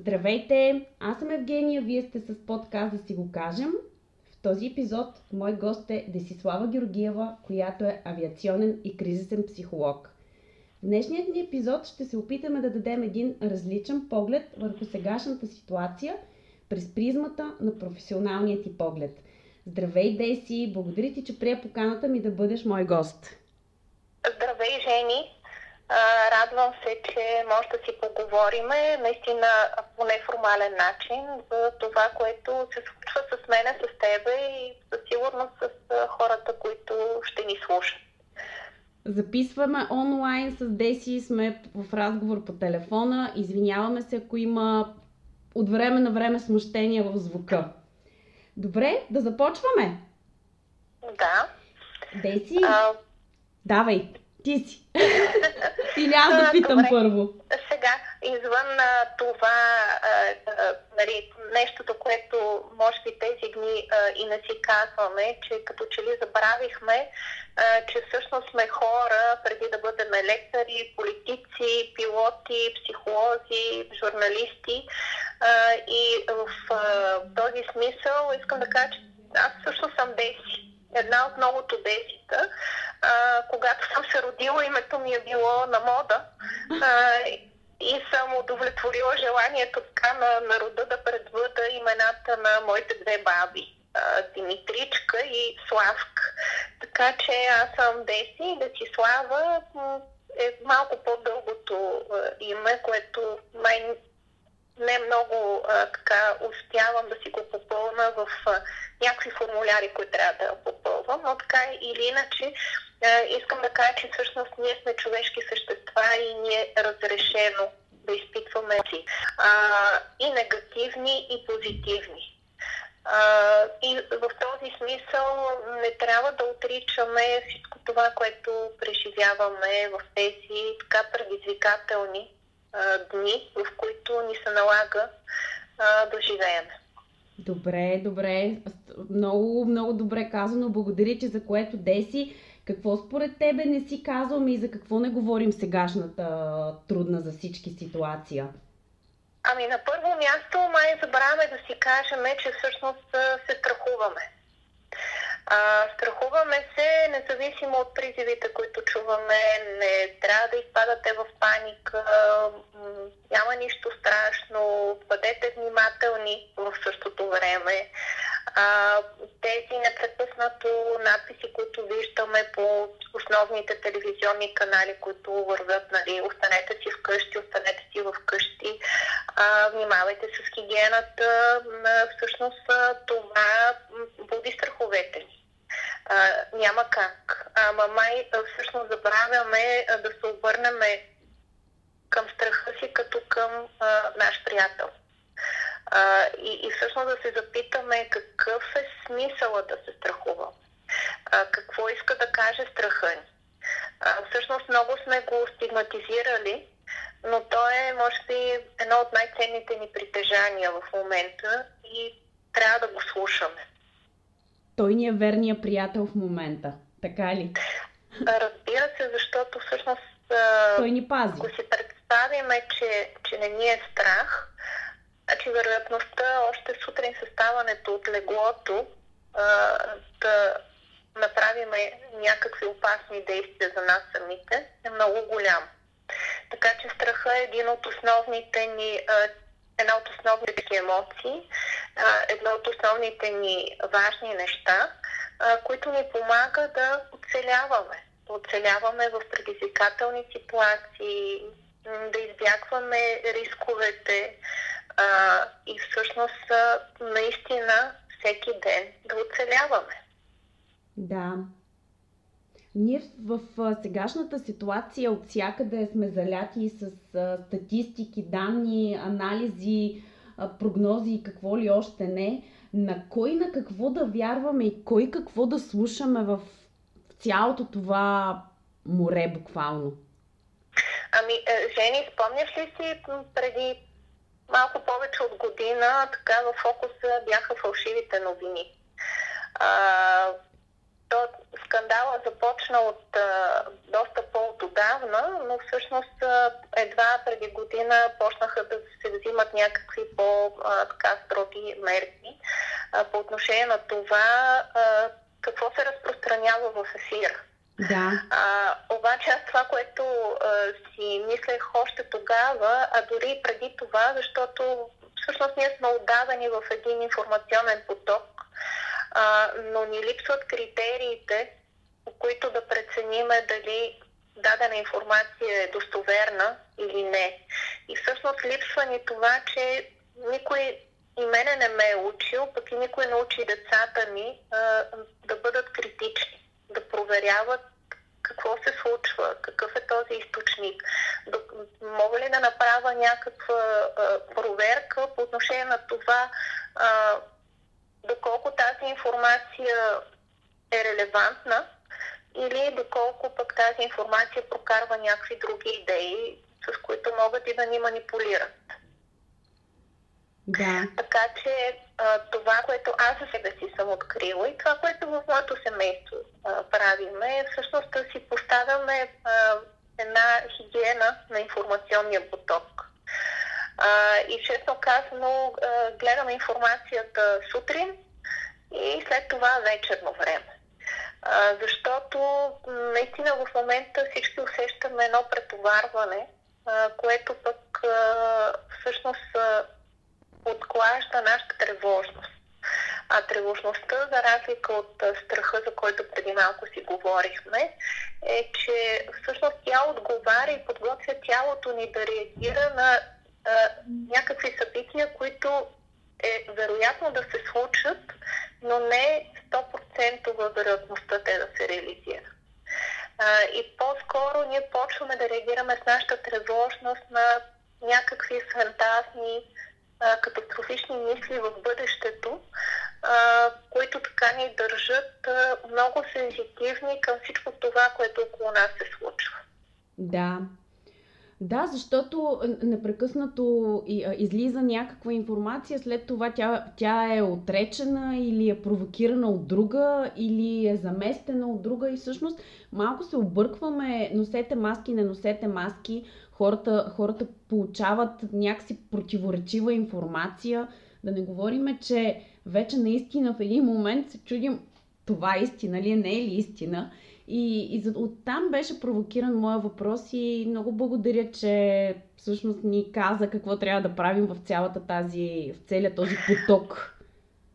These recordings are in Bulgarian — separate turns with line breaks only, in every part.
Здравейте, аз съм Евгения, вие сте с подкаст да си го кажем. В този епизод мой гост е Десислава Георгиева, която е авиационен и кризисен психолог. В днешният ни епизод ще се опитаме да дадем един различен поглед върху сегашната ситуация през призмата на професионалния ти поглед. Здравей, Деси! Благодаря ти, че прия поканата ми да бъдеш мой гост.
Здравей, Жени! Радвам се, че може да си поговориме наистина по неформален начин за това, което се случва с мене, с тебе и със сигурност с хората, които ще ни слушат.
Записваме онлайн с Деси, сме в разговор по телефона. Извиняваме се, ако има от време на време смущение в звука. Добре, да започваме.
Да.
Деси, а... давай. Ти си. Или аз да питам Добре. първо.
Сега, извън а, това а, а, нали, нещото, което може би тези дни а, и не си казваме, че като че ли забравихме, а, че всъщност сме хора, преди да бъдем лекари, политици, пилоти, психолози, журналисти. А, и в а, този смисъл искам да кажа, че аз също съм Деси една от многото десита. А, когато съм се родила, името ми е било на мода. А, и съм удовлетворила желанието така на народа да предвъда имената на моите две баби. Димитричка и Славка. Така че аз съм Деси и Десислава е малко по-дългото име, което май не много а, така успявам да си го попълна в а, някакви формуляри, които трябва да попълвам, но така или иначе а, искам да кажа, че всъщност ние сме човешки същества и ни е разрешено да изпитваме а, и негативни, и позитивни. А, и в този смисъл не трябва да отричаме всичко това, което преживяваме в тези така предизвикателни а, дни, в които ни се налага а, да живеем.
Добре, добре. Много, много добре казано. Благодаря ти за което Деси. Какво според тебе не си казваме и за какво не говорим сегашната трудна за всички ситуация?
Ами на първо място май забравяме да си кажем, че всъщност се страхуваме. А, страхуваме се, независимо от призивите, които чуваме, не трябва да изпадате в паника, няма нищо страшно, бъдете внимателни в същото време. А, тези непрекъснато надписи, които виждаме по основните телевизионни канали, които вървят, нали, останете си вкъщи, останете си вкъщи, а, внимавайте с хигиената, всъщност това буди страховете ни няма как. Ама май всъщност забравяме да се обърнем към страха си като към а, наш приятел. А, и, и всъщност да се запитаме какъв е смисъла да се страхува. А, какво иска да каже страха ни. А, всъщност много сме го стигматизирали, но то е, може би, едно от най-ценните ни притежания в момента и трябва да го слушаме
той ни е верния приятел в момента. Така ли?
Разбира се, защото всъщност
той ни пази.
Ако си представиме, че, че не ни е страх, значи вероятността още сутрин съставането от леглото а, да направиме някакви опасни действия за нас самите е много голям. Така че страха е един от основните ни а, една от основните емоции, едно от основните ни важни неща, които ни помага да оцеляваме. Да оцеляваме в предизвикателни ситуации, да избягваме рисковете и всъщност наистина всеки ден да оцеляваме.
Да, ние в, в сегашната ситуация от всякъде сме заляти с а, статистики, данни, анализи, а, прогнози и какво ли още не. На кой на какво да вярваме и кой какво да слушаме в цялото това море буквално?
Ами, е, Жени, спомняш ли си преди малко повече от година, така в фокуса бяха фалшивите новини? А, то скандала започна от а, доста по-отдавна, но всъщност а, едва преди година почнаха да се взимат някакви по-строги мерки а, по отношение на това а, какво се разпространява в ефира.
Да.
А, обаче аз това, което а, си мислех още тогава, а дори и преди това, защото всъщност ние сме отдадени в един информационен поток, а, но ни липсват критериите, по които да прецениме дали дадена информация е достоверна или не. И всъщност липсва ни това, че никой и мене не ме е учил, пък и никой не учи децата ми а, да бъдат критични, да проверяват какво се случва, какъв е този източник. Мога ли да направя някаква а, проверка по отношение на това а, доколко тази информация е релевантна или доколко пък тази информация прокарва някакви други идеи, с които могат и да ни манипулират.
Да.
Така че а, това, което аз за себе си съм открила и това, което в моето семейство а, е всъщност да си поставяме а, една хигиена на информационния поток. А, и честно казано, а, гледаме информацията сутрин и след това вечерно време. А, защото наистина в момента всички усещаме едно претоварване, а, което пък а, всъщност а, отклажда нашата тревожност. А тревожността, за разлика от страха, за който преди малко си говорихме, е, че всъщност тя отговаря и подготвя тялото ни да реагира на а, някакви събития, които е вероятно да се случат, но не 100% вероятността те да се реализират. И по-скоро ние почваме да реагираме с нашата тревожност на някакви фантазни, а, катастрофични мисли в бъдещето, а, които така ни държат а, много сензитивни към всичко това, което около нас се случва.
Да, да, защото непрекъснато излиза някаква информация, след това тя, тя е отречена или е провокирана от друга, или е заместена от друга и всъщност малко се объркваме, носете маски, не носете маски, хората, хората получават някакси противоречива информация, да не говориме, че вече наистина в един момент се чудим това истина ли е, не е ли истина. И, и оттам беше провокиран моя въпрос и много благодаря, че всъщност ни каза какво трябва да правим в цялата тази, в целият този поток.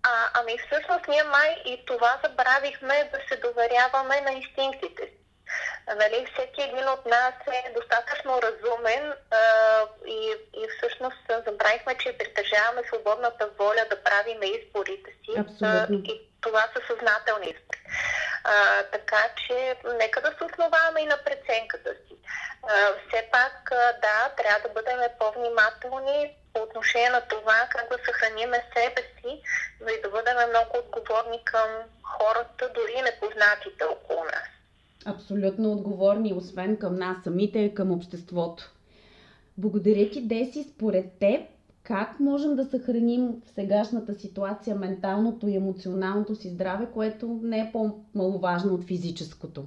А, ами всъщност ние май и това забравихме да се доверяваме на инстинктите Нали, всеки един от нас е достатъчно разумен а, и, и всъщност забравихме, че притежаваме свободната воля да правиме изборите си.
Абсолютно.
И това са съзнателни избори. А, така че нека да се основаваме и на преценката си. А, все пак, а, да, трябва да бъдем по-внимателни по отношение на това как да съхраниме себе си, но и да бъдем много отговорни към хората, дори непознатите около нас.
Абсолютно отговорни, освен към нас самите, към обществото. Благодаря ти, Деси. Според теб, как можем да съхраним в сегашната ситуация менталното и емоционалното си здраве, което не е по-маловажно от физическото?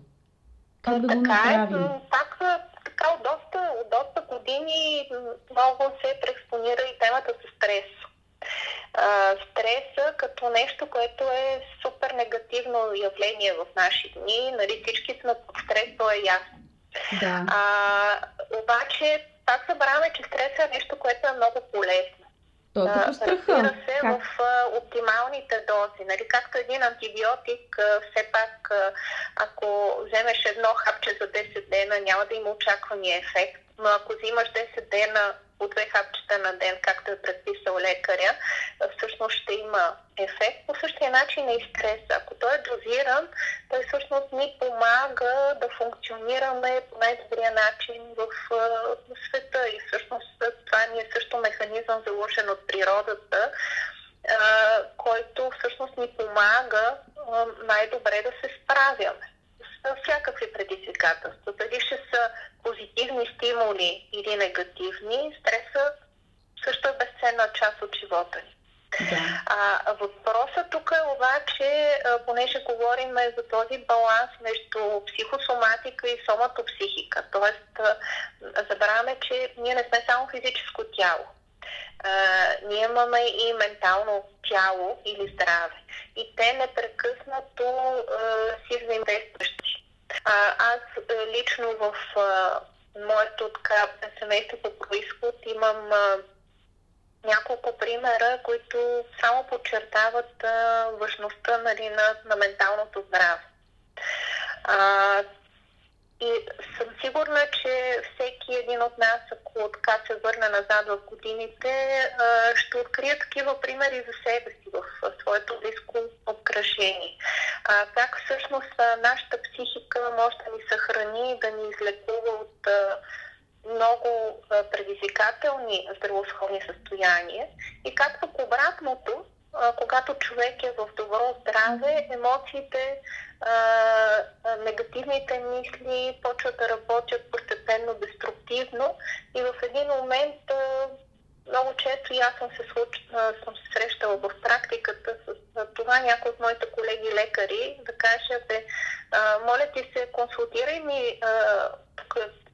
Как да го направим? Е,
пак така от доста, от доста години много се преекспонира и темата с стрес. А, стреса като нещо, което е супер негативно явление в наши дни. Нали, всички сме под стрес, то е ясно.
Да.
А, обаче, пак забравяме, че стресът е нещо, което е много полезно.
То е като страха.
Разбира се, как? в а, оптималните дози. Нали, както един антибиотик, а, все пак, а, ако вземеш едно хапче за 10 дена, няма да има очаквания ефект. Но ако взимаш 10 дена по две хапчета на ден, както е предписал лекаря, всъщност ще има ефект. По същия начин е и стрес. Ако той е дозиран, той всъщност ни помага да функционираме по най-добрия начин в, в света. И всъщност това ни е също механизъм заложен от природата, който всъщност ни помага най-добре да се справяме всякакви предизвикателства. Дали ще са позитивни стимули или негативни, стресът също е безценна част от живота ни.
Да.
А, въпросът тук е обаче, понеже говорим за този баланс между психосоматика и соматопсихика, т.е. забравяме, че ние не сме само физическо тяло. А, ние имаме и ментално тяло или здраве. И те непрекъснато а, си взаимодействащи. аз лично в а, моето така семейство по происход имам а, няколко примера, които само подчертават а, важността нали, на, на менталното здраве. А, и съм сигурна, че всеки един от нас, ако така се върне назад в годините, ще открие такива примери за себе си в своето близко обкръжение. Как всъщност нашата психика може да ни съхрани, да ни излекува от много предизвикателни здравословни състояния. И как пък обратното, когато човек е в добро здраве, емоциите, негативните мисли почват да работят постепенно деструктивно. И в един момент много често и аз съм се, случ... съм се срещала в практиката с това някои от моите колеги лекари да каже, бе, моля ти се, консултирай ми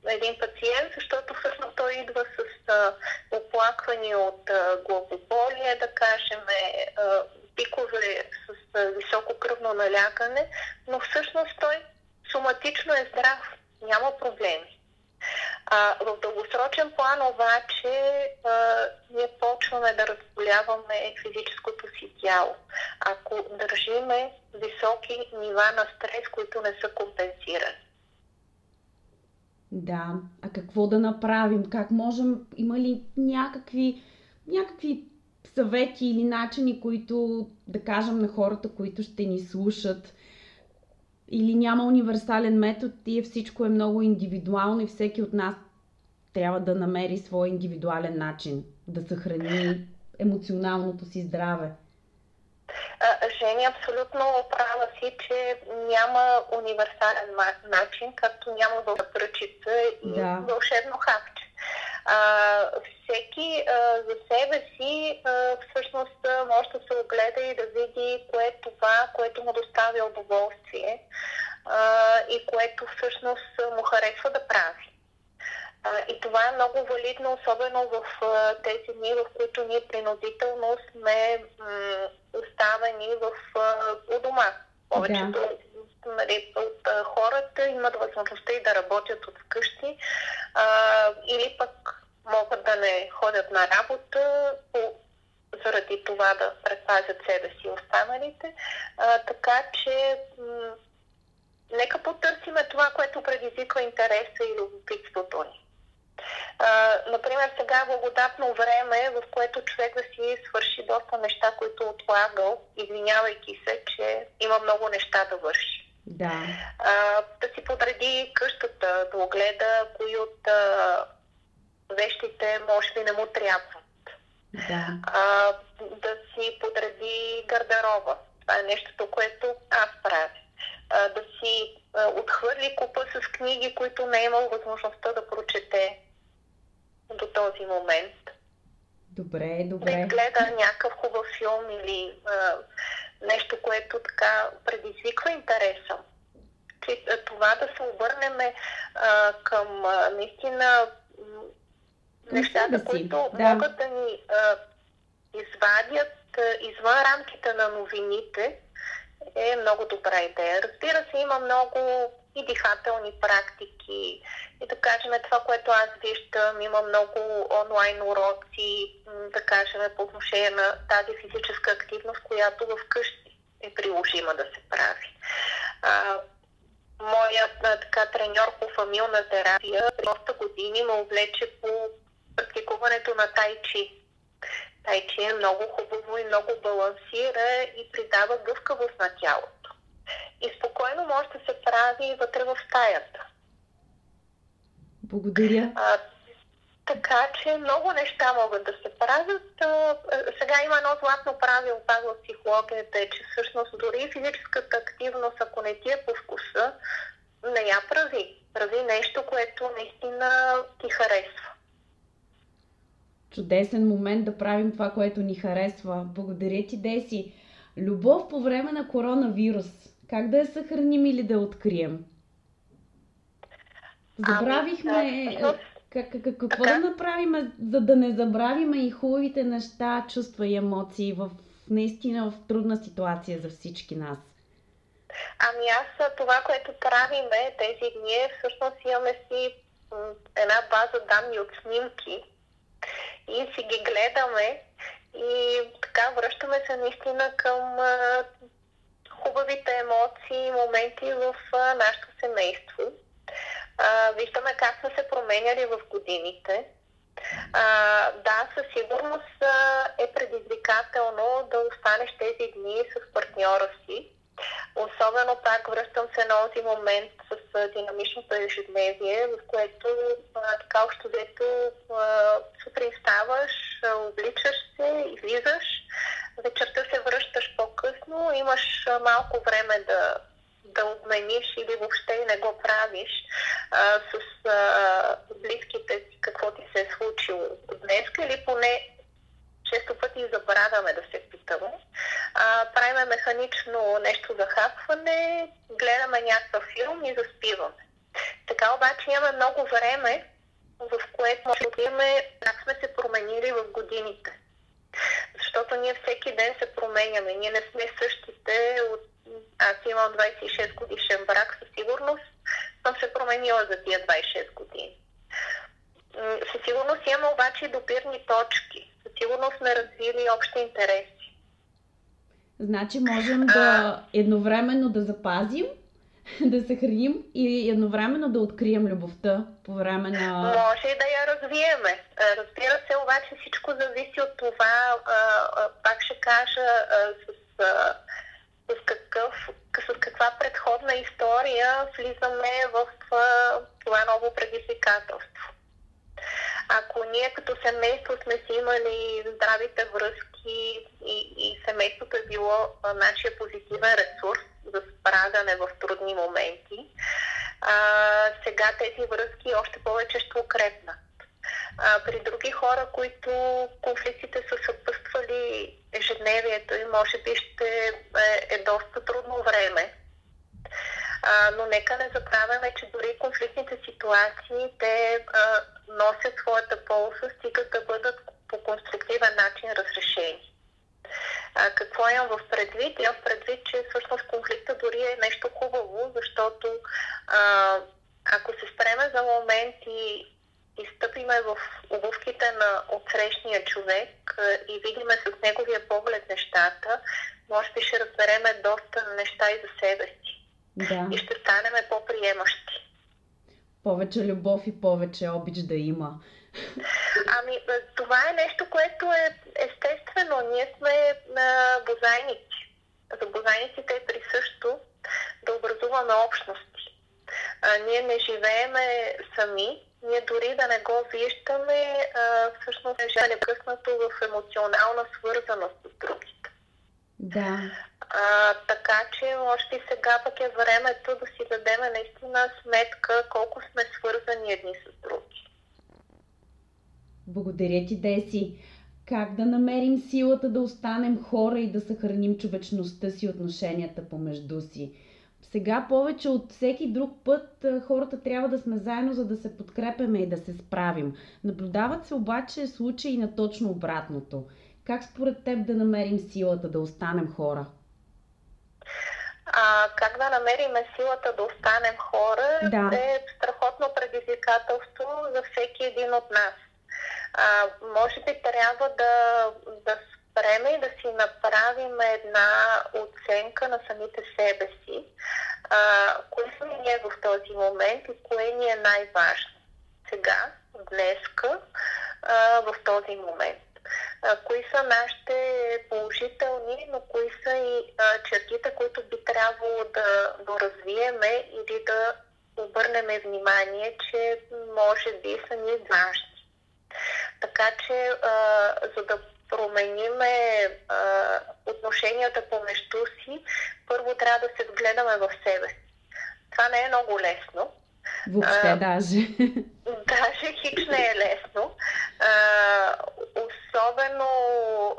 един пациент, защото всъщност той идва с а, оплаквания от а, главоболие, да кажем, а, пикове с а, високо кръвно налягане, но всъщност той соматично е здрав, няма проблеми. А, в дългосрочен план обаче а, ние почваме да разболяваме физическото си тяло. Ако държиме високи нива на стрес, които не са компенсирани.
Да, а какво да направим? Как можем? Има ли някакви, някакви съвети или начини, които да кажем на хората, които ще ни слушат? Или няма универсален метод и всичко е много индивидуално и всеки от нас трябва да намери свой индивидуален начин да съхрани емоционалното си здраве?
Жени, абсолютно права си, че няма универсален начин, както няма вълшебръчица и да. вълшебно хапче. А, всеки а, за себе си а, всъщност може да се огледа и да види кое е това, което му доставя удоволствие а, и което всъщност му харесва да прави. И това е много валидно, особено в тези дни, в които ние принудително сме оставени в у дома. Повечето да. нали, от хората имат възможността и да работят от вкъщи а, или пък могат да не ходят на работа заради това да предпазят себе си и останалите. А, така че м- нека потърсиме това, което предизвиква интереса и любопитството ни. А, например, сега е благодатно време, в което човек да си свърши доста неща, които е отлагал, извинявайки се, че има много неща да върши.
Да.
А, да си подреди къщата, да огледа кои от а, вещите може би не му трябват.
Да.
А, да си подреди гардероба. Това е нещото, което аз правя. А, да си а, отхвърли купа с книги, които не е имал възможността да прочете до този момент.
Добре, добре.
Да изгледа някакъв хубав филм или а, нещо, което така предизвиква интереса. Че, това да се обърнем а, към а, наистина нещата, които да. могат да ни а, извадят а, извън рамките на новините, е много добра идея. Разбира се, има много и дихателни практики. И да кажем това, което аз виждам, има много онлайн уроци, да кажем по отношение на тази физическа активност, която в къщи е приложима да се прави. А, моят така, треньор по фамилна терапия доста години ме облече по практикуването на тайчи. Тайчи е много хубаво и много балансира и придава гъвкавост на тялото и спокойно може да се прави вътре в стаята.
Благодаря. А,
така че много неща могат да се правят. Сега има едно златно правило пак в психологията, е, че всъщност дори физическата активност, ако не ти е по вкуса, не я прави. Прави нещо, което наистина ти харесва.
чудесен момент да правим това, което ни харесва. Благодаря ти, Деси. Любов по време на коронавирус. Как да я съхраним или да я открием? Забравихме... Ами, как, как, какво да направим, за да не забравим и хубавите неща, чувства и емоции в наистина в трудна ситуация за всички нас?
Ами аз това, което правиме тези дни, е, всъщност имаме си една база данни от снимки и си ги гледаме и така връщаме се наистина към хубавите емоции и моменти в а, нашето семейство. А, виждаме как са се променяли в годините. А, да, със сигурност а, е предизвикателно да останеш тези дни с партньора си. Особено пак връщам се на този момент с динамичното ежедневие, в което така общо взето сутрин ставаш, обличаш се, излизаш, вечерта се връщаш по-късно, имаш малко време да да обмениш или въобще не го правиш а, с а, близките си какво ти се е случило днес или поне често пъти забравяме да се питаме. А, правиме механично нещо за хапване, гледаме някакъв филм и заспиваме. Така обаче имаме много време, в което може да имаме как сме се променили в годините. Защото ние всеки ден се променяме. Ние не сме същите от аз имам 26 годишен брак, със сигурност съм се променила за тия 26 години. Със сигурност имаме обаче допирни точки. Със сигурност сме развили общи интереси.
Значи можем да едновременно да запазим, да съхраним и едновременно да открием любовта по време на...
Може и да я развиеме. Разбира се, обаче всичко зависи от това, пак ще кажа, с с, какъв, с каква предходна история влизаме в това ново предизвикателство. Ако ние като семейство сме си имали здравите връзки и, и семейството е било нашия позитивен ресурс за справяне в трудни моменти, а, сега тези връзки още повече ще укрепнат. А, при други хора, които конфликтите са съпъствали ежедневието и може би ще е, е доста трудно време. А, но нека не забравяме, че дори конфликтните ситуации те а, носят своята полза, стига да бъдат по конструктивен начин разрешени. А, какво имам в предвид? Имам в предвид, че всъщност конфликта дори е нещо хубаво, защото а, ако се спреме за момент и изстъпиме в обувките на отсрещния човек и видиме с неговия поглед нещата, може би ще разбереме доста неща и за себе си. Да. И ще станем по-приемащи.
Повече любов и повече обич да има.
Ами, това е нещо, което е естествено. Ние сме на бозайници. За бозайниците е присъщо да образуваме общности. А, ние не живееме сами, ние дори да не го виждаме, а, всъщност е непръснато в емоционална свързаност с другите.
Да.
А, така че, може би сега пък е времето да си дадем наистина сметка колко сме свързани едни с други.
Благодаря ти, Деси. Как да намерим силата да останем хора и да съхраним човечността си отношенията помежду си? сега повече от всеки друг път хората трябва да сме заедно, за да се подкрепяме и да се справим. Наблюдават се обаче случаи на точно обратното. Как според теб да намерим силата да останем хора?
А, как да намерим силата да останем хора да. е страхотно предизвикателство за всеки един от нас. А, може би трябва да, да време и да си направим една оценка на самите себе си. А, кои сме ние в този момент и кое ни е най-важно сега, днеска, а, в този момент. Кои са нашите положителни, но кои са и чертите, които би трябвало да доразвиеме или да обърнем внимание, че може би са ни важни. Така че, за да промениме а, отношенията помежду си, първо трябва да се вгледаме в себе си. Това не е много лесно,
Въобще а, даже.
Даже хич не е лесно. А, особено,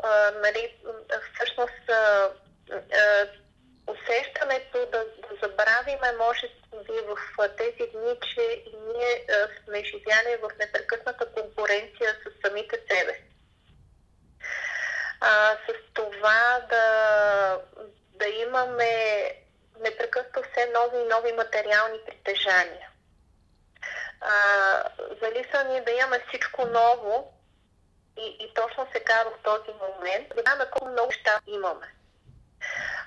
а, нали, всъщност, а, а, усещането да, да забравиме може би в тези дни, че и ние а, сме живяли в непрекъсната конкуренция с самите себе си. А, с това да, да имаме непрекъснато все нови и нови материални притежания. А, зали ни да имаме всичко ново и, и точно сега в този момент, да знаем колко много неща имаме.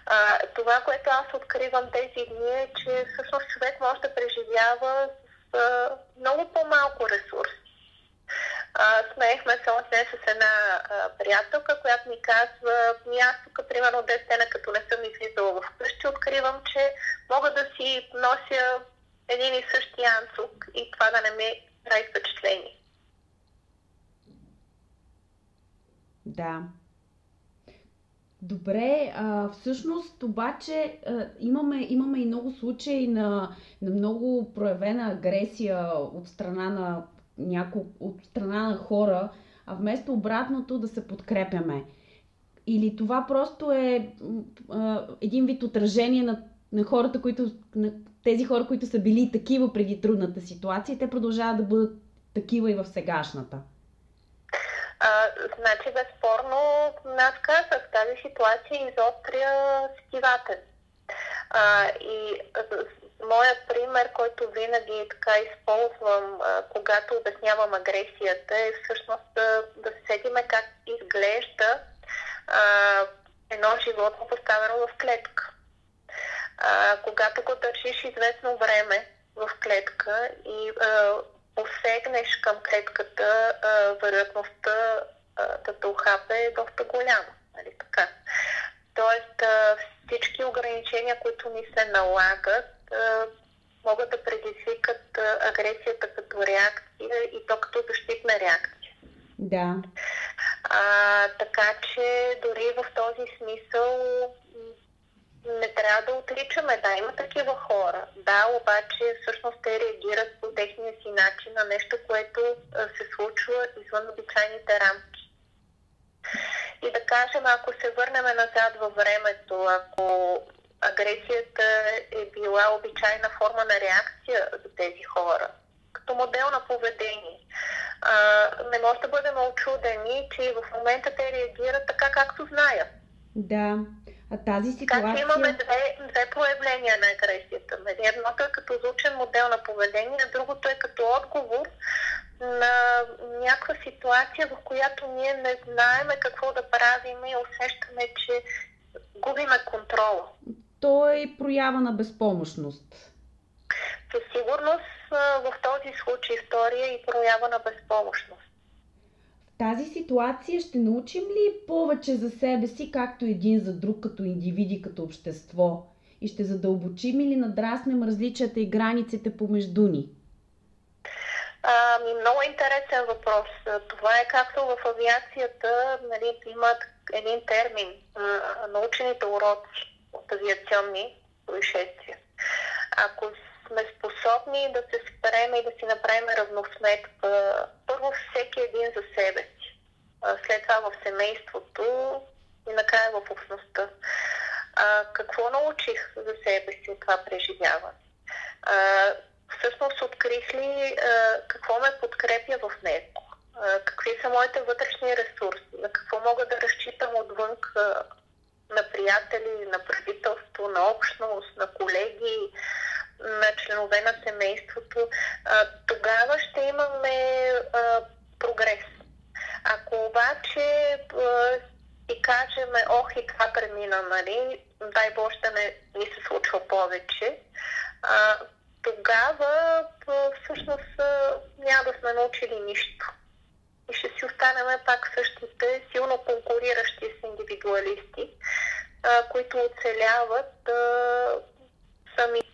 А, това, което аз откривам тези дни е, че всъщност човек може да преживява с а, много по-малко ресурси. А, смеехме се от с една а, приятелка, която ми казва, аз тук, примерно 10 дена, като не съм излизала в къщи, откривам, че мога да си нося един и същи анцук и това да не ми прави впечатление.
Да. Добре, а, всъщност обаче а, имаме, имаме и много случаи на, на много проявена агресия от страна на няколко, от страна на хора, а вместо обратното да се подкрепяме. Или това просто е а, един вид отражение на, на хората, които, на тези хора, които са били такива преди трудната ситуация те продължават да бъдат такива и в сегашната.
А, значи, безспорно, аз казах, тази ситуация изостря стивата. А, и моят пример, който винаги така използвам, а, когато обяснявам агресията, е всъщност да, да се седиме как изглежда а, едно животно поставено в клетка. А, когато го държиш известно време в клетка и а, посегнеш към клетката, а, вероятността а, да те ухапе е доста голяма. Нали така? Тоест, а, всички ограничения, които ни се налагат, а, могат да предизвикат а, агресията като реакция и то като защитна реакция.
Да.
А, така че дори в този смисъл не трябва да отричаме. Да, има такива хора. Да, обаче всъщност те реагират по техния си начин на нещо, което се случва извън обичайните рамки. И да кажем, ако се върнем назад във времето, ако агресията е била обичайна форма на реакция за тези хора, като модел на поведение, а, не може да бъдем очудени, че в момента те реагират така, както знаят.
Да. А тази ситуация... Така
че имаме две, две проявления на агресията. Едното е като заучен модел на поведение, а другото е като отговор на някаква ситуация, в която ние не знаеме какво да правим и усещаме, че губиме контрола.
То е проява на безпомощност.
Със сигурност в този случай история и проява на безпомощност.
Тази ситуация ще научим ли повече за себе си, както един за друг, като индивиди, като общество? И ще задълбочим или надраснем различията и границите помежду ни?
Ами, много интересен въпрос. Това е както в авиацията, нали, имат един термин научените уроци от авиационни происшествия. Ако сме способни да се спрем и да си направим равносметка, първо всеки един за себе си, след това в семейството и накрая в общността. А, какво научих за себе си от това преживяване? А, всъщност открих ли а, какво ме подкрепя в него? А, какви са моите вътрешни ресурси? На какво мога да разчитам отвън на приятели, на правителство, на общност, на колеги, членове на семейството, тогава ще имаме прогрес. Ако обаче и кажем, ох и това премина, нали, дай Боже да не ни се случва повече, тогава всъщност няма да сме научили нищо. И ще си останем пак същите силно конкуриращи с индивидуалисти, които оцеляват а, сами.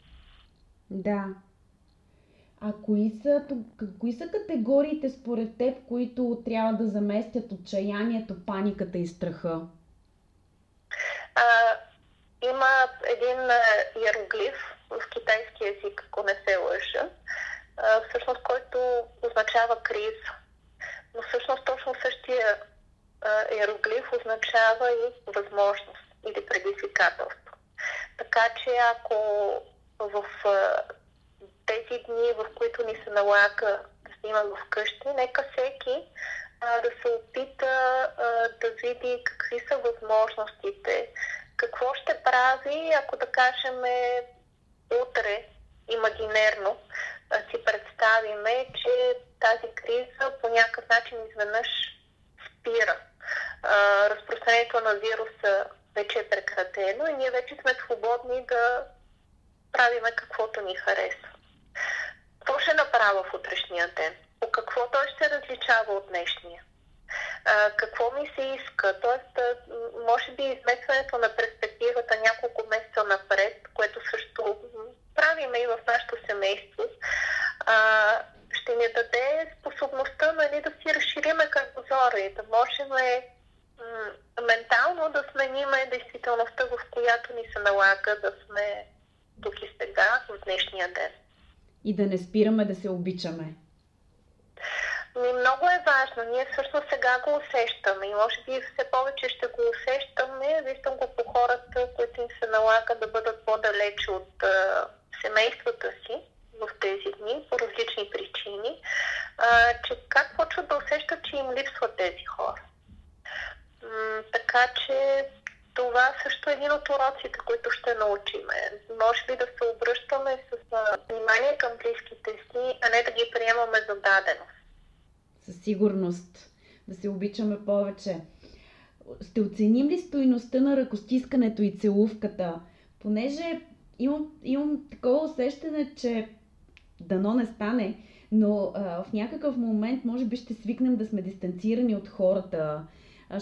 Да. А кои са, кои са категориите според теб, които трябва да заместят отчаянието, паниката и страха?
А, има един иероглиф в китайски език, ако не се лъжа, всъщност, който означава криза. Но всъщност точно същия иероглиф означава и възможност или предизвикателство. Така че ако в тези дни, в които ни се налага да снимам вкъщи, нека всеки да се опита да види какви са възможностите, какво ще прави, ако да кажем утре, имагинерно, си представиме, че тази криза по някакъв начин изведнъж спира. Разпространението на вируса вече е прекратено и ние вече сме свободни да правиме каквото ни харесва. Какво ще направя в утрешния ден? По какво той ще различава от днешния? А, какво ми се иска? Тоест, може би изместването на перспективата няколко месеца напред, което също правиме и в нашето семейство, а, ще ни даде способността нали, да си разшириме кръгозора и да можем м- ментално да смениме действителността, в която ни се налага да сме тук и сега, в днешния ден
и да не спираме да се обичаме?
Ми, много е важно. Ние всъщност сега го усещаме и може би все повече ще го усещаме. Виждам го по хората, които им се налага да бъдат по-далече от а, семействата си в тези дни по различни причини, а, че как почват да усещат, че им липсват тези хора. М- така че това също е един от уроците, които ще научим. Може би да се обръщаме с внимание към близките си, а не да ги приемаме за дадено.
Със сигурност. Да се обичаме повече. Ще оценим ли стоиността на ръкостискането и целувката? Понеже имам, имам такова усещане, че дано не стане, но а, в някакъв момент може би ще свикнем да сме дистанцирани от хората,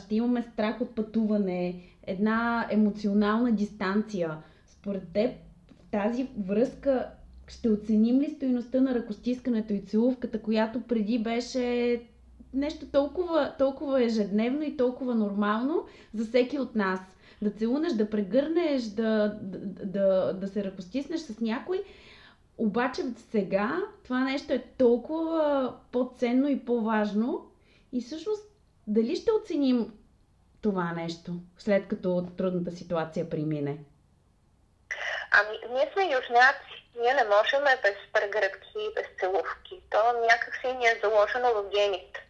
ще имаме страх от пътуване, една емоционална дистанция. Според теб в тази връзка ще оценим ли стоеността на ръкостискането и целувката, която преди беше нещо толкова, толкова ежедневно и толкова нормално за всеки от нас. Да целунеш, да прегърнеш, да, да, да, да се ръкостиснеш с някой. Обаче сега това нещо е толкова по-ценно и по-важно и всъщност дали ще оценим това нещо, след като трудната ситуация премине?
Ами, ние сме южняци. Ние не можем без прегръдки и без целувки. То някакси ни е заложено в гените.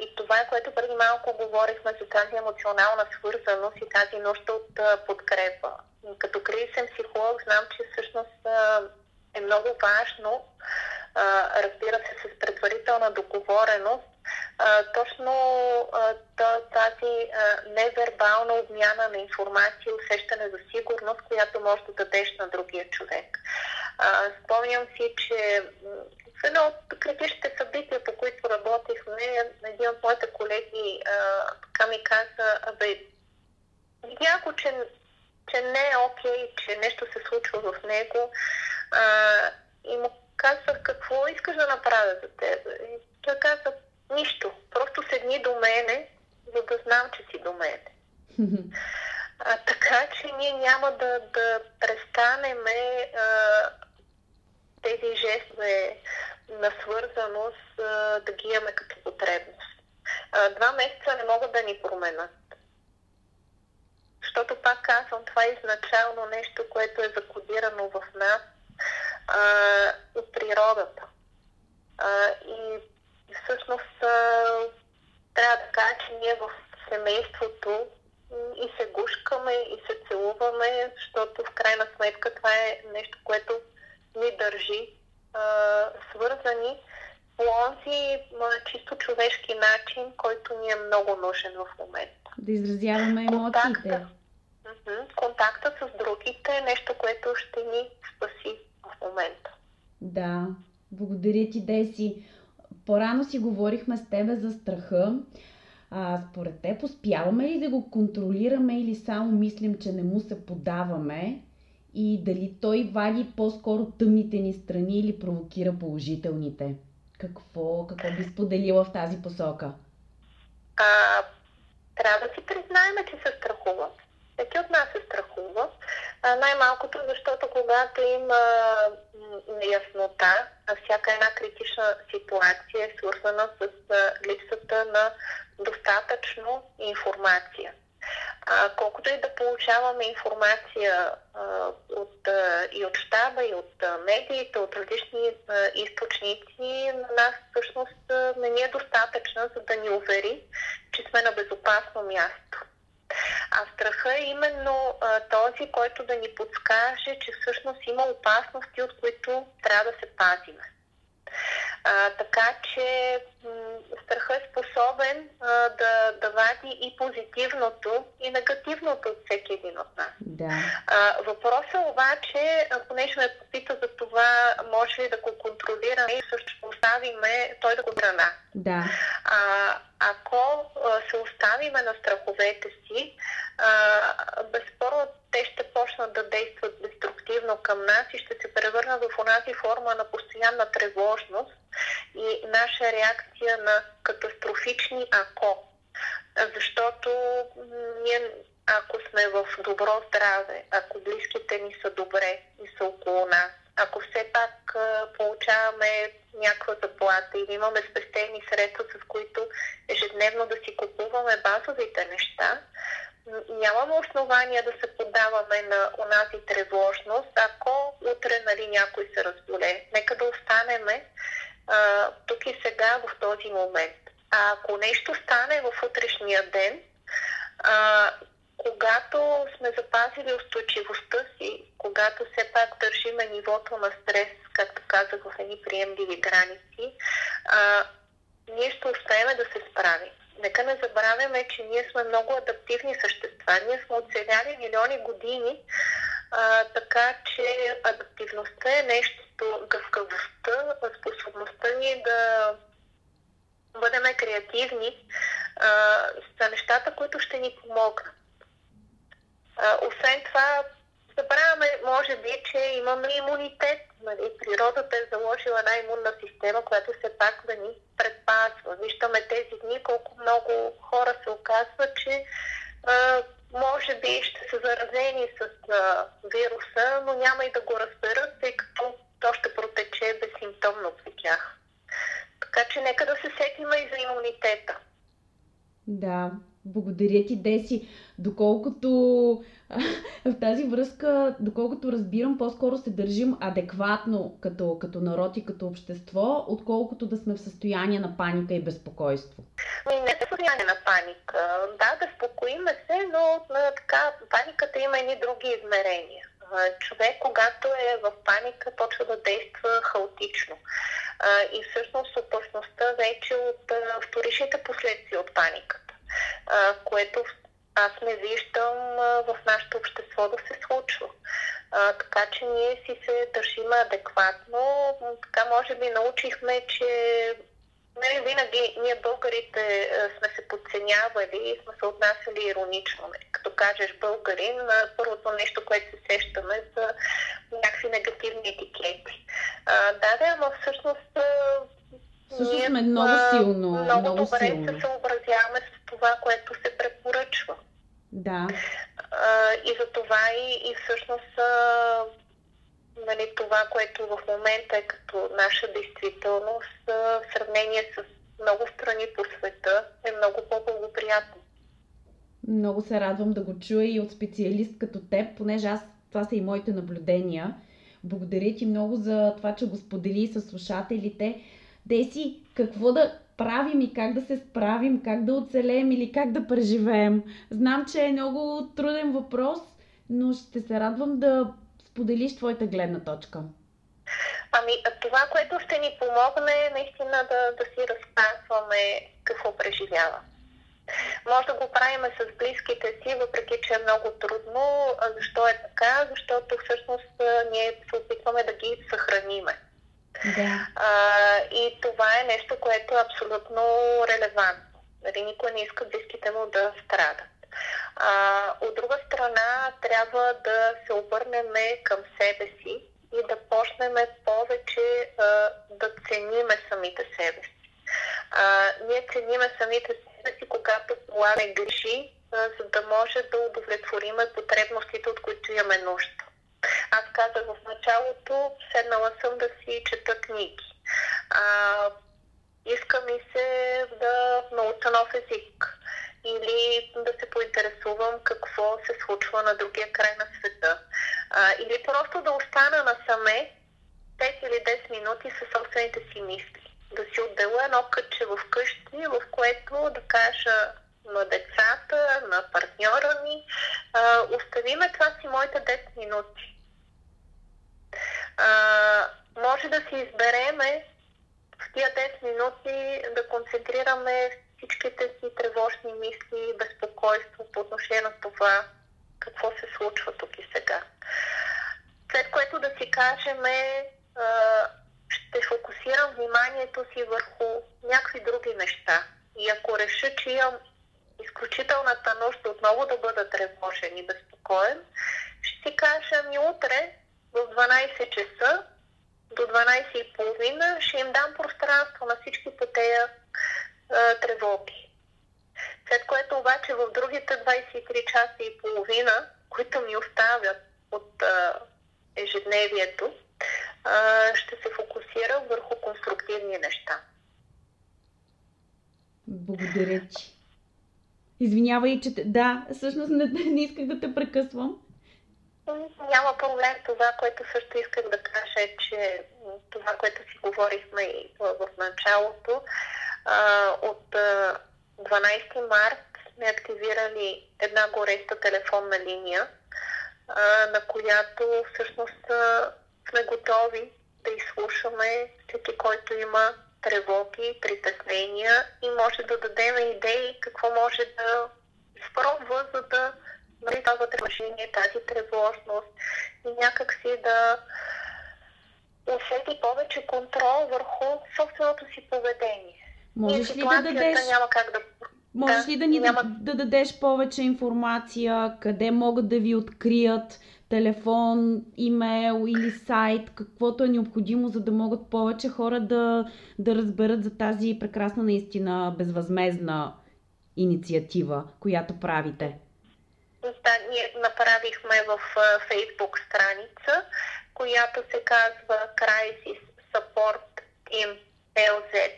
И това е което преди малко говорихме за тази емоционална свързаност и тази нужда от подкрепа. Като кризисен психолог знам, че всъщност е много важно, разбира се, с предварителна договореност, точно тази невербална обмяна на информация, усещане за сигурност, която може да дадеш на другия човек. Спомням си, че в едно от критичните събития, по които работихме, един от моите колеги а, така ми каза, абе, видях че, че не е окей, че нещо се случва в него. А, и му казах, какво искаш да направя за теб? И той каза, Нищо. Просто седни до мене, за да знам, че си до мене. А, така че ние няма да, да престанеме тези жестове на свързаност а, да ги имаме като потребност. А, два месеца не могат да ни променят. Защото пак казвам, това е изначално нещо, което е закодирано в нас а, от природата. А, и всъщност трябва да кажа, че ние в семейството и се гушкаме, и се целуваме, защото в крайна сметка това е нещо, което ни държи а, свързани по онзи чисто човешки начин, който ни е много нужен в момента.
Да изразяваме емоциите.
Контакта, контактът с другите е нещо, което ще ни спаси в момента.
Да, благодаря ти, Деси. По-рано си говорихме с тебе за страха. А, според теб успяваме ли да го контролираме или само мислим, че не му се подаваме? И дали той вали по-скоро тъмните ни страни или провокира положителните? Какво, какво би споделила в тази посока?
А, трябва да си признаем, че се страхува. Всеки от нас се страхува. най-малкото, защото когато има неяснота, а всяка една критична ситуация е свързана с липсата на достатъчно информация. А, колкото и да получаваме информация а, от, а, и от щаба, и от а, медиите, от различни а, източници, на нас всъщност а, не ни е достатъчна, за да ни увери, че сме на безопасно място. А страха е именно а, този, който да ни подскаже, че всъщност има опасности, от които трябва да се пазиме. А, така че страха е способен а, да, да вади и позитивното, и негативното от всеки един от нас.
Да.
А, въпросът обаче, понеже ме попита за това, може ли да го контролираме и също оставиме той да го храна.
Да.
А, ако се оставиме на страховете си, безспорно те ще почнат да действат деструктивно към нас и ще се превърнат в онази форма на постоянна тревожност и наша реакция на катастрофични ако. Защото ние, ако сме в добро здраве, ако близките ни са добре и са около нас, ако все пак получаваме някаква заплата или имаме спестени средства, с които ежедневно да си купуваме базовите неща, нямаме основания да се подаваме на онази тревожност, ако утре нали, някой се разболе. Нека да останеме а, тук и сега в този момент. А ако нещо стане в утрешния ден, а, когато сме запазили устойчивостта си, когато все пак държиме нивото на стрес, както казах, в едни приемливи граници, а, ние ще успеем да се справим. Нека не забравяме, че ние сме много адаптивни същества. Ние сме оцеляли милиони години, а, така че адаптивността е нещо, гъвкавостта, способността ни да бъдем креативни, а, са нещата, които ще ни помогнат. Освен това, забравяме, може би, че имаме имунитет. Нали? Природата е заложила една имунна система, която все пак да ни предпазва. Виждаме тези дни колко много хора се оказва, че а, може би ще са заразени с а, вируса, но няма и да го разберат, тъй като то ще протече безсимптомно при тях. Така че нека да се сетиме и за имунитета.
Да, благодаря ти, Деси. Доколкото в тази връзка, доколкото разбирам, по-скоро се държим адекватно като, като народ и като общество, отколкото да сме в състояние на паника и безпокойство.
Ами, не състояние на паника. Да, безпокоиме се, но така, паниката има и други измерения. Човек, когато е в паника, почва да действа хаотично. И всъщност опасността вече от вторичните последствия от паниката, което аз не виждам в нашето общество да се случва. А, така че ние си се държим адекватно. Така може би научихме, че нали, винаги ние българите сме се подценявали и сме се отнасяли иронично. Нали. Като кажеш българин, първото нещо, което се сещаме са някакви негативни етикети. А, да, да, ама всъщност
Всъщност сме много силно.
Много,
много
добре
силно.
се съобразяваме с това, което се препоръчва.
Да.
А, и за това и, и всъщност а, нали, това, което в момента е като наша действителност, а, в сравнение с много страни по света, е много по-благоприятно.
Много се радвам да го чуя и от специалист като теб, понеже аз това са и моите наблюдения. Благодаря ти много за това, че го сподели с слушателите. Деси, какво да правим и как да се справим, как да оцелеем или как да преживеем? Знам, че е много труден въпрос, но ще се радвам да споделиш твоята гледна точка.
Ами, това, което ще ни помогне е наистина да, да си разказваме какво преживява. Може да го правим с близките си, въпреки че е много трудно. Защо е така? Защото всъщност ние се опитваме да ги съхраниме.
Да.
А, и това е нещо, което е абсолютно релевантно. Нали, никой не иска близките му да страдат. А, от друга страна, трябва да се обърнем към себе си и да почнем повече а, да цениме самите себе си. А, ние цениме самите себе си, когато полагаме греши, за да може да удовлетвориме потребностите, от които имаме нужда. Аз казах в началото, седнала съм да си чета книги. А, иска ми се да науча нов език или да се поинтересувам какво се случва на другия край на света. А, или просто да остана насаме 5 или 10 минути със собствените си мисли. Да си отделя едно кътче в къщи, в което да кажа на децата, на партньора ми, остави ме, това си моите 10 минути. А, може да си избереме в тия 10 минути да концентрираме всичките си тревожни мисли и безпокойство по отношение на това какво се случва тук и сега. След което да си кажем, ще фокусирам вниманието си върху някакви други неща. И ако реша, че имам изключителната нужда отново да бъда тревожен и безпокоен, ще си кажа ми утре в 12 часа до 12.30 ще им дам пространство на всичките тези тревоги. След което обаче в другите 23 часа и половина, които ми оставят от а, ежедневието, а, ще се фокусира върху конструктивни неща.
Благодаря ти. Извинявай, че... Да, всъщност не, не исках да те прекъсвам.
Няма проблем. Това, което също исках да кажа е, че това, което си говорихме и в началото, от а, 12 март сме активирали една гореста телефонна линия, на която всъщност сме готови да изслушаме всеки, който има тревоги, притеснения и може да дадем идеи какво може да изпробва, за да нали, това тревожение, тази тревожност и някакси да усети повече контрол върху собственото си поведение.
Можеш ли да дадеш...
Няма как да...
Можеш да, ли да ни няма... да, да дадеш повече информация, къде могат да ви открият телефон, имейл или сайт, каквото е необходимо, за да могат повече хора да, да разберат за тази прекрасна, наистина безвъзмезна инициатива, която правите?
Да, ние направихме в Фейсбук страница, която се казва Crisis Support Team LZ.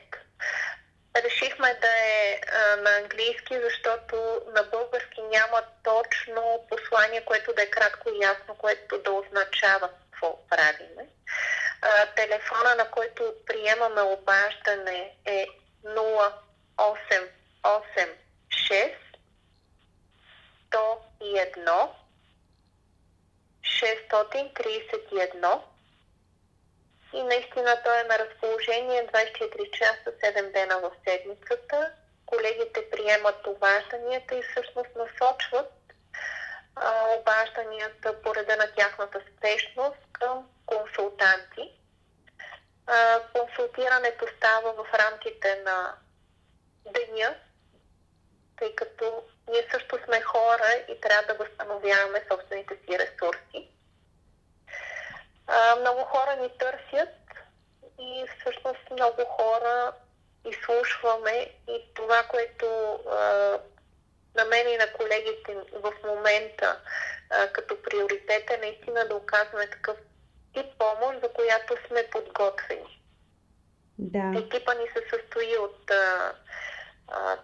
Решихме да е а, на английски, защото на български няма точно послание, което да е кратко и ясно, което да означава какво правиме. А, телефона, на който приемаме обаждане е 0886 101 631 и наистина той е на разположение 24 часа 7 дена в седмицата. Колегите приемат обажданията и всъщност насочват а, обажданията по реда на тяхната спешност към консултанти. А, консултирането става в рамките на деня, тъй като ние също сме хора и трябва да възстановяваме собствените си ресурси. А, много хора ни търсят и всъщност много хора изслушваме и това, което а, на мен и на колегите в момента а, като приоритет е наистина да оказваме такъв тип помощ, за която сме подготвени.
Да.
Екипа ни се състои от а,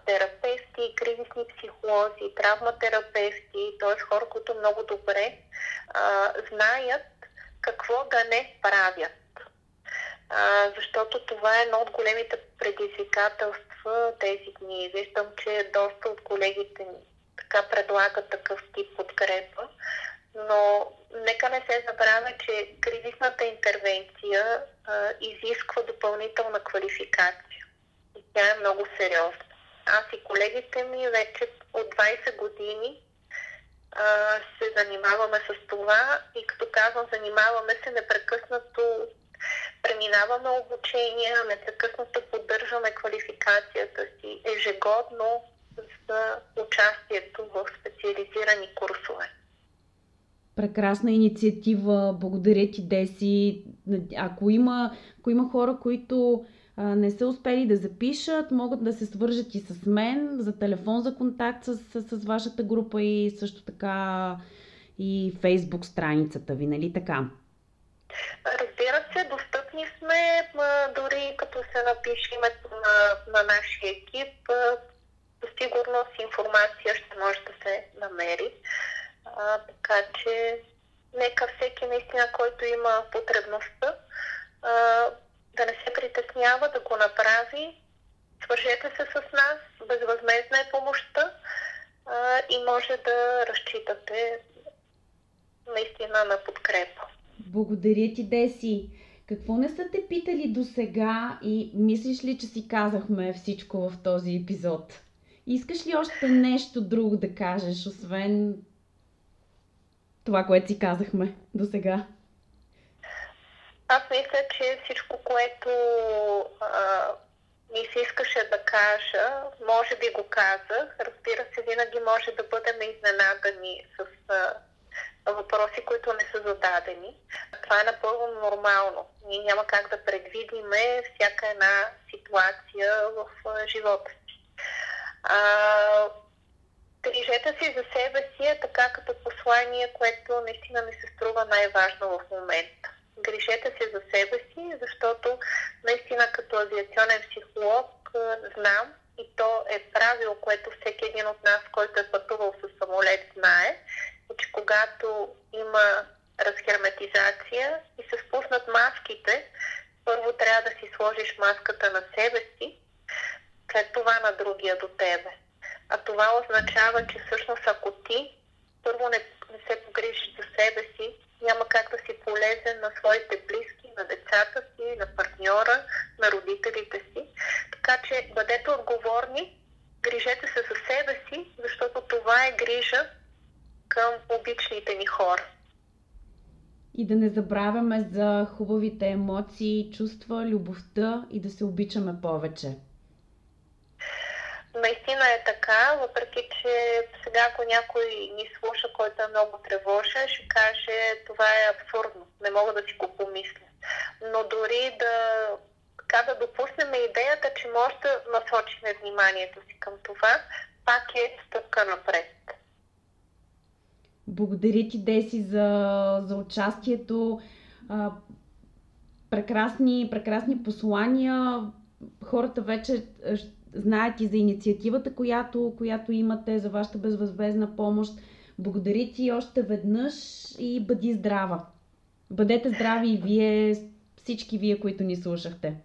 терапевти, кризисни психолози, травматерапевти, т.е. хора, които много добре а, знаят какво да не правят. А, защото това е едно от големите предизвикателства тези дни. Виждам, че доста от колегите така предлагат такъв тип подкрепа, но нека не се забравя, че кризисната интервенция а, изисква допълнителна квалификация. И тя е много сериозна. Аз и колегите ми вече от 20 години се занимаваме с това и като казвам занимаваме се непрекъснато преминаваме обучения, непрекъснато поддържаме квалификацията си ежегодно за участието в специализирани курсове.
Прекрасна инициатива. Благодаря ти, Деси. Ако има, ако има хора, които не са успели да запишат, могат да се свържат и с мен за телефон за контакт с, с, с вашата група и също така и фейсбук страницата ви, нали така?
Разбира се, достъпни сме, дори като се напише името на, на нашия екип, със сигурност информация ще може да се намери. А, така че нека всеки наистина, който има потребността, а, да не се притеснява да го направи. Свържете се с нас, безвъзмезна е помощта а, и може да разчитате наистина на подкрепа.
Благодаря ти, Деси. Какво не са те питали до сега и мислиш ли, че си казахме всичко в този епизод? Искаш ли още нещо друго да кажеш, освен това, което си казахме до сега?
Аз мисля, че всичко, което а, ми се искаше да кажа, може би го казах. Разбира се, винаги може да бъдем изненадани с а, въпроси, които не са зададени. Това е напълно нормално. Ние няма как да предвидиме всяка една ситуация в а, живота си. А, грижете си за себе си е така като послание, което наистина ми се струва най-важно в момента. Грижете се за себе си, защото наистина като авиационен психолог знам и то е правило, което всеки един от нас, който е пътувал с самолет, знае, че когато има разхерметизация и се спуснат маските, първо трябва да си сложиш маската на себе си, след това на другия до тебе. А това означава, че всъщност ако ти първо не, не се погрижиш за себе си, няма как полезен на своите близки, на децата си, на партньора, на родителите си. Така че бъдете отговорни, грижете се за себе си, защото това е грижа към обичните ни хора.
И да не забравяме за хубавите емоции, чувства, любовта и да се обичаме повече.
Наистина е така, въпреки че сега ако някой ни слуша, който е много тревожен, ще каже това е абсурдно, не мога да си го помисля. Но дори да така да допуснем идеята, че може да насочим вниманието си към това, пак е стъпка напред.
Благодаря ти, Деси, за, за участието. А, прекрасни, прекрасни послания. Хората вече знаят и за инициативата, която, която имате, за вашата безвъзбезна помощ. Благодаря ти още веднъж и бъди здрава. Бъдете здрави и вие, всички вие, които ни слушахте.